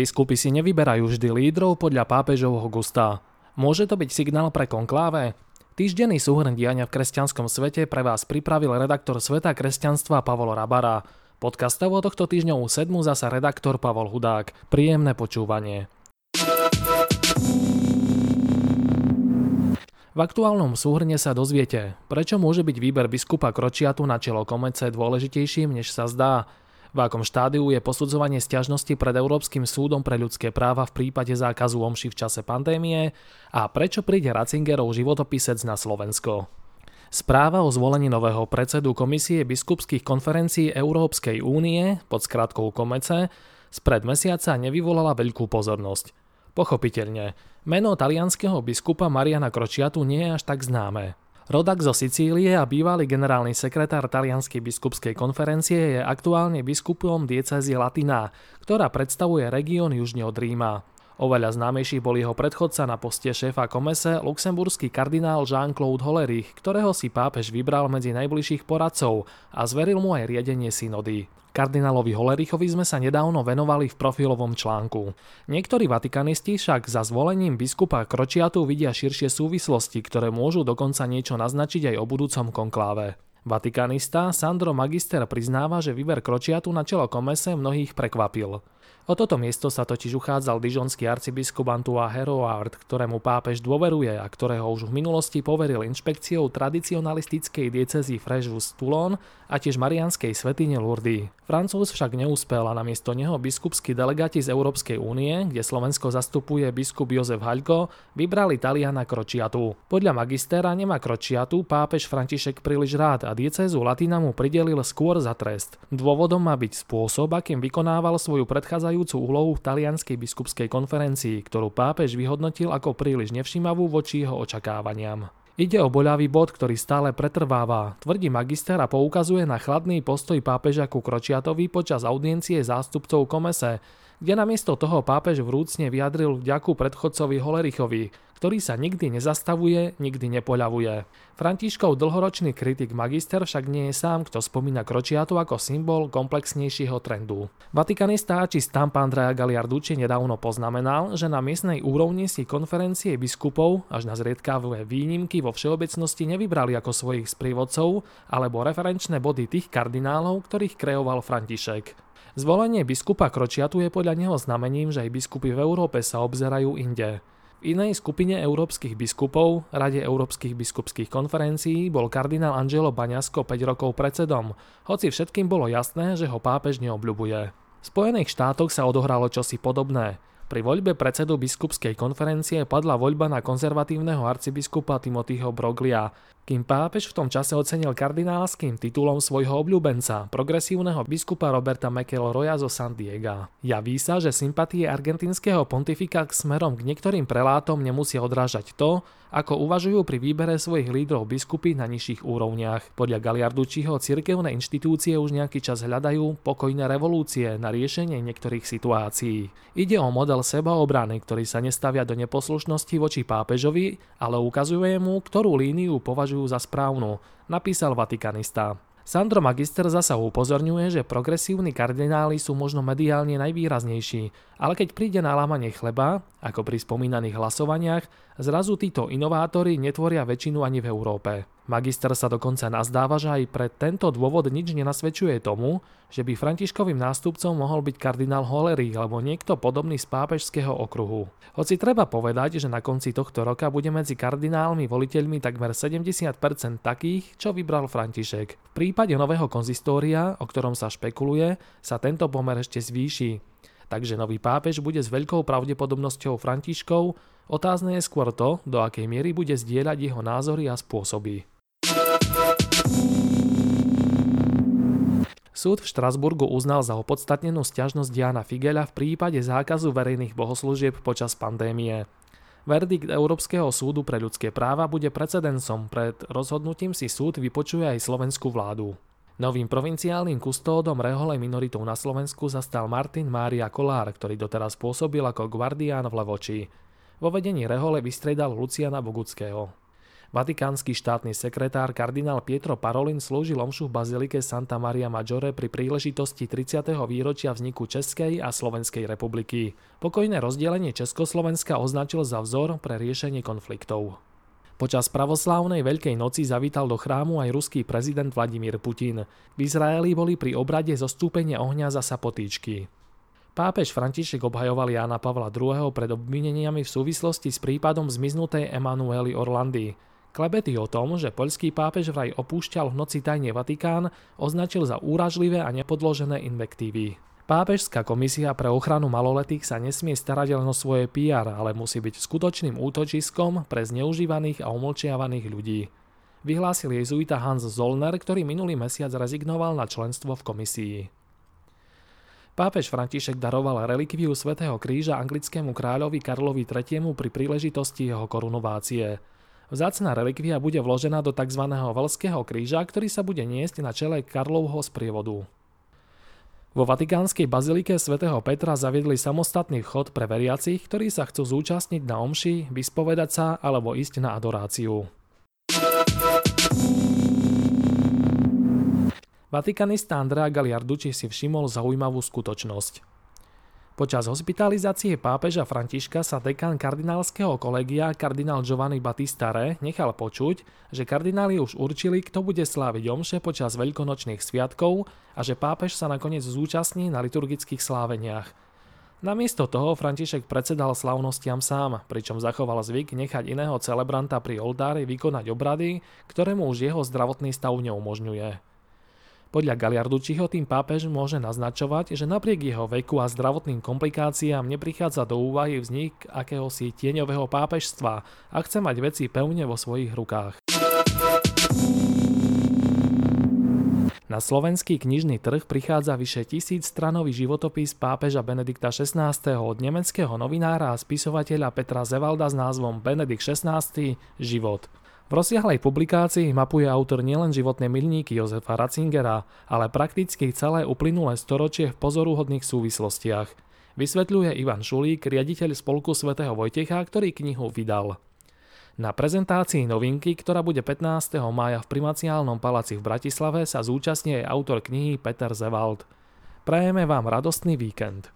Biskupy si nevyberajú vždy lídrov podľa pápežovho gusta. Môže to byť signál pre konkláve? Týždenný súhrn diania v kresťanskom svete pre vás pripravil redaktor Sveta kresťanstva Pavol Rabara. Podcastovo tohto týždňovú sedmu zasa redaktor Pavol Hudák. Príjemné počúvanie. V aktuálnom súhrne sa dozviete, prečo môže byť výber biskupa Kročiatu na čelo komece dôležitejším, než sa zdá. V akom štádiu je posudzovanie stiažnosti pred Európskym súdom pre ľudské práva v prípade zákazu omši v čase pandémie a prečo príde Ratzingerov životopisec na Slovensko. Správa o zvolení nového predsedu Komisie biskupských konferencií Európskej únie pod skratkou Komece spred mesiaca nevyvolala veľkú pozornosť. Pochopiteľne, meno talianského biskupa Mariana Kročiatu nie je až tak známe. Rodak zo Sicílie a bývalý generálny sekretár Talianskej biskupskej konferencie je aktuálne biskupom diecezy Latina, ktorá predstavuje región južne od Ríma. Oveľa známejší bol jeho predchodca na poste šéfa komese, luxemburský kardinál Jean-Claude Hollerich, ktorého si pápež vybral medzi najbližších poradcov a zveril mu aj riadenie synody. Kardinálovi Holerichovi sme sa nedávno venovali v profilovom článku. Niektorí vatikanisti však za zvolením biskupa Kročiatu vidia širšie súvislosti, ktoré môžu dokonca niečo naznačiť aj o budúcom konkláve. Vatikanista Sandro Magister priznáva, že výber Kročiatu na čelo komese mnohých prekvapil. O toto miesto sa totiž uchádzal dižonský arcibiskup Antua Heroard, ktorému pápež dôveruje a ktorého už v minulosti poveril inšpekciou tradicionalistickej diecezy Frejus Toulon a tiež marianskej svetine Lourdes. Francúz však neúspel a namiesto neho biskupskí delegáti z Európskej únie, kde Slovensko zastupuje biskup Jozef Haľko, vybrali Taliana Kročiatu. Podľa magistéra nemá Kročiatu pápež František príliš rád a diecezu Latina mu pridelil skôr za trest. Dôvodom má byť spôsob, akým vykonával svoju predchádzajúcu rozhodujúcu úlohu v talianskej biskupskej konferencii, ktorú pápež vyhodnotil ako príliš nevšimavú voči jeho očakávaniam. Ide o boľavý bod, ktorý stále pretrváva, tvrdí magister a poukazuje na chladný postoj pápeža ku Kročiatovi počas audiencie zástupcov komese, kde namiesto toho pápež vrúcne vyjadril vďaku predchodcovi Holerichovi, ktorý sa nikdy nezastavuje, nikdy nepoľavuje. Františkov dlhoročný kritik magister však nie je sám, kto spomína Kročiatu ako symbol komplexnejšieho trendu. Vatikanista či stamp Andrea Galiarducci nedávno poznamenal, že na miestnej úrovni si konferencie biskupov až na zriedkavé výnimky vo všeobecnosti nevybrali ako svojich sprievodcov alebo referenčné body tých kardinálov, ktorých kreoval František. Zvolenie biskupa Kročiatu je podľa neho znamením, že aj biskupy v Európe sa obzerajú inde. Inej skupine európskych biskupov, Rade európskych biskupských konferencií, bol kardinál Angelo Baňasko 5 rokov predsedom, hoci všetkým bolo jasné, že ho pápež neobľubuje. V Spojených štátoch sa odohralo čosi podobné. Pri voľbe predsedu biskupskej konferencie padla voľba na konzervatívneho arcibiskupa Timothyho Broglia, kým pápež v tom čase ocenil kardinálským titulom svojho obľúbenca, progresívneho biskupa Roberta McElroya zo San Diego. Javí sa, že sympatie argentínskeho pontifika k smerom k niektorým prelátom nemusia odrážať to, ako uvažujú pri výbere svojich lídrov biskupy na nižších úrovniach. Podľa Galiardučiho cirkevné inštitúcie už nejaký čas hľadajú pokojné revolúcie na riešenie niektorých situácií. Ide o model sebaobrany, ktorý sa nestavia do neposlušnosti voči pápežovi, ale ukazuje mu, ktorú líniu považujú považujú za správnu, napísal Vatikanista. Sandro Magister zasa upozorňuje, že progresívni kardináli sú možno mediálne najvýraznejší, ale keď príde na lámanie chleba, ako pri spomínaných hlasovaniach, zrazu títo inovátori netvoria väčšinu ani v Európe. Magister sa dokonca nazdáva, že aj pre tento dôvod nič nenasvedčuje tomu, že by Františkovým nástupcom mohol byť kardinál Hollery alebo niekto podobný z pápežského okruhu. Hoci treba povedať, že na konci tohto roka bude medzi kardinálmi voliteľmi takmer 70% takých, čo vybral František. V prípade nového konzistória, o ktorom sa špekuluje, sa tento pomer ešte zvýši. Takže nový pápež bude s veľkou pravdepodobnosťou Františkov, otázne je skôr to, do akej miery bude zdieľať jeho názory a spôsoby. Súd v Štrasburgu uznal za opodstatnenú stiažnosť Diana Figela v prípade zákazu verejných bohoslúžieb počas pandémie. Verdikt Európskeho súdu pre ľudské práva bude precedensom, pred rozhodnutím si súd vypočuje aj slovenskú vládu. Novým provinciálnym kustódom reholej minoritou na Slovensku zastal Martin Mária Kolár, ktorý doteraz pôsobil ako guardián v Levoči. Vo vedení rehole vystredal Luciana Boguckého. Vatikánsky štátny sekretár kardinál Pietro Parolin slúžil omšu v bazilike Santa Maria Maggiore pri príležitosti 30. výročia vzniku Českej a Slovenskej republiky. Pokojné rozdelenie Československa označil za vzor pre riešenie konfliktov. Počas pravoslávnej Veľkej noci zavítal do chrámu aj ruský prezident Vladimír Putin. V Izraeli boli pri obrade zostúpenia ohňa za potýčky. Pápež František obhajoval Jána Pavla II. pred obvineniami v súvislosti s prípadom zmiznutej Emanuely Orlandy. Klebety o tom, že poľský pápež vraj opúšťal v noci tajne Vatikán, označil za úražlivé a nepodložené invektívy. Pápežská komisia pre ochranu maloletých sa nesmie starať len o svoje PR, ale musí byť skutočným útočiskom pre zneužívaných a umlčiavaných ľudí. Vyhlásil jezuita Hans Zollner, ktorý minulý mesiac rezignoval na členstvo v komisii. Pápež František daroval relikviu svätého kríža anglickému kráľovi Karlovi III. pri príležitosti jeho korunovácie. Vzácna relikvia bude vložená do tzv. Velského kríža, ktorý sa bude niesť na čele Karlovho sprievodu. Vo vatikánskej bazilike svätého Petra zaviedli samostatný vchod pre veriacich, ktorí sa chcú zúčastniť na omši, vyspovedať sa alebo ísť na adoráciu. Vatikanista Andrea Galiarducci si všimol zaujímavú skutočnosť. Počas hospitalizácie pápeža Františka sa dekán kardinálskeho kolegia kardinál Giovanni Battista nechal počuť, že kardináli už určili, kto bude sláviť omše počas veľkonočných sviatkov a že pápež sa nakoniec zúčastní na liturgických sláveniach. Namiesto toho František predsedal slavnostiam sám, pričom zachoval zvyk nechať iného celebranta pri oltári vykonať obrady, ktorému už jeho zdravotný stav neumožňuje. Podľa Galiardučiho tým pápež môže naznačovať, že napriek jeho veku a zdravotným komplikáciám neprichádza do úvahy vznik akéhosi tieňového pápežstva a chce mať veci pevne vo svojich rukách. Na slovenský knižný trh prichádza vyše tisíc stranový životopis pápeža Benedikta XVI. od nemeckého novinára a spisovateľa Petra Zevalda s názvom Benedikt XVI. Život. V rozsiahlej publikácii mapuje autor nielen životné milníky Jozefa Ratzingera, ale prakticky celé uplynulé storočie v pozoruhodných súvislostiach. Vysvetľuje Ivan Šulík, riaditeľ spolku svätého Vojtecha, ktorý knihu vydal. Na prezentácii novinky, ktorá bude 15. mája v primaciálnom paláci v Bratislave, sa zúčastní aj autor knihy Peter Zewald. Prajeme vám radostný víkend.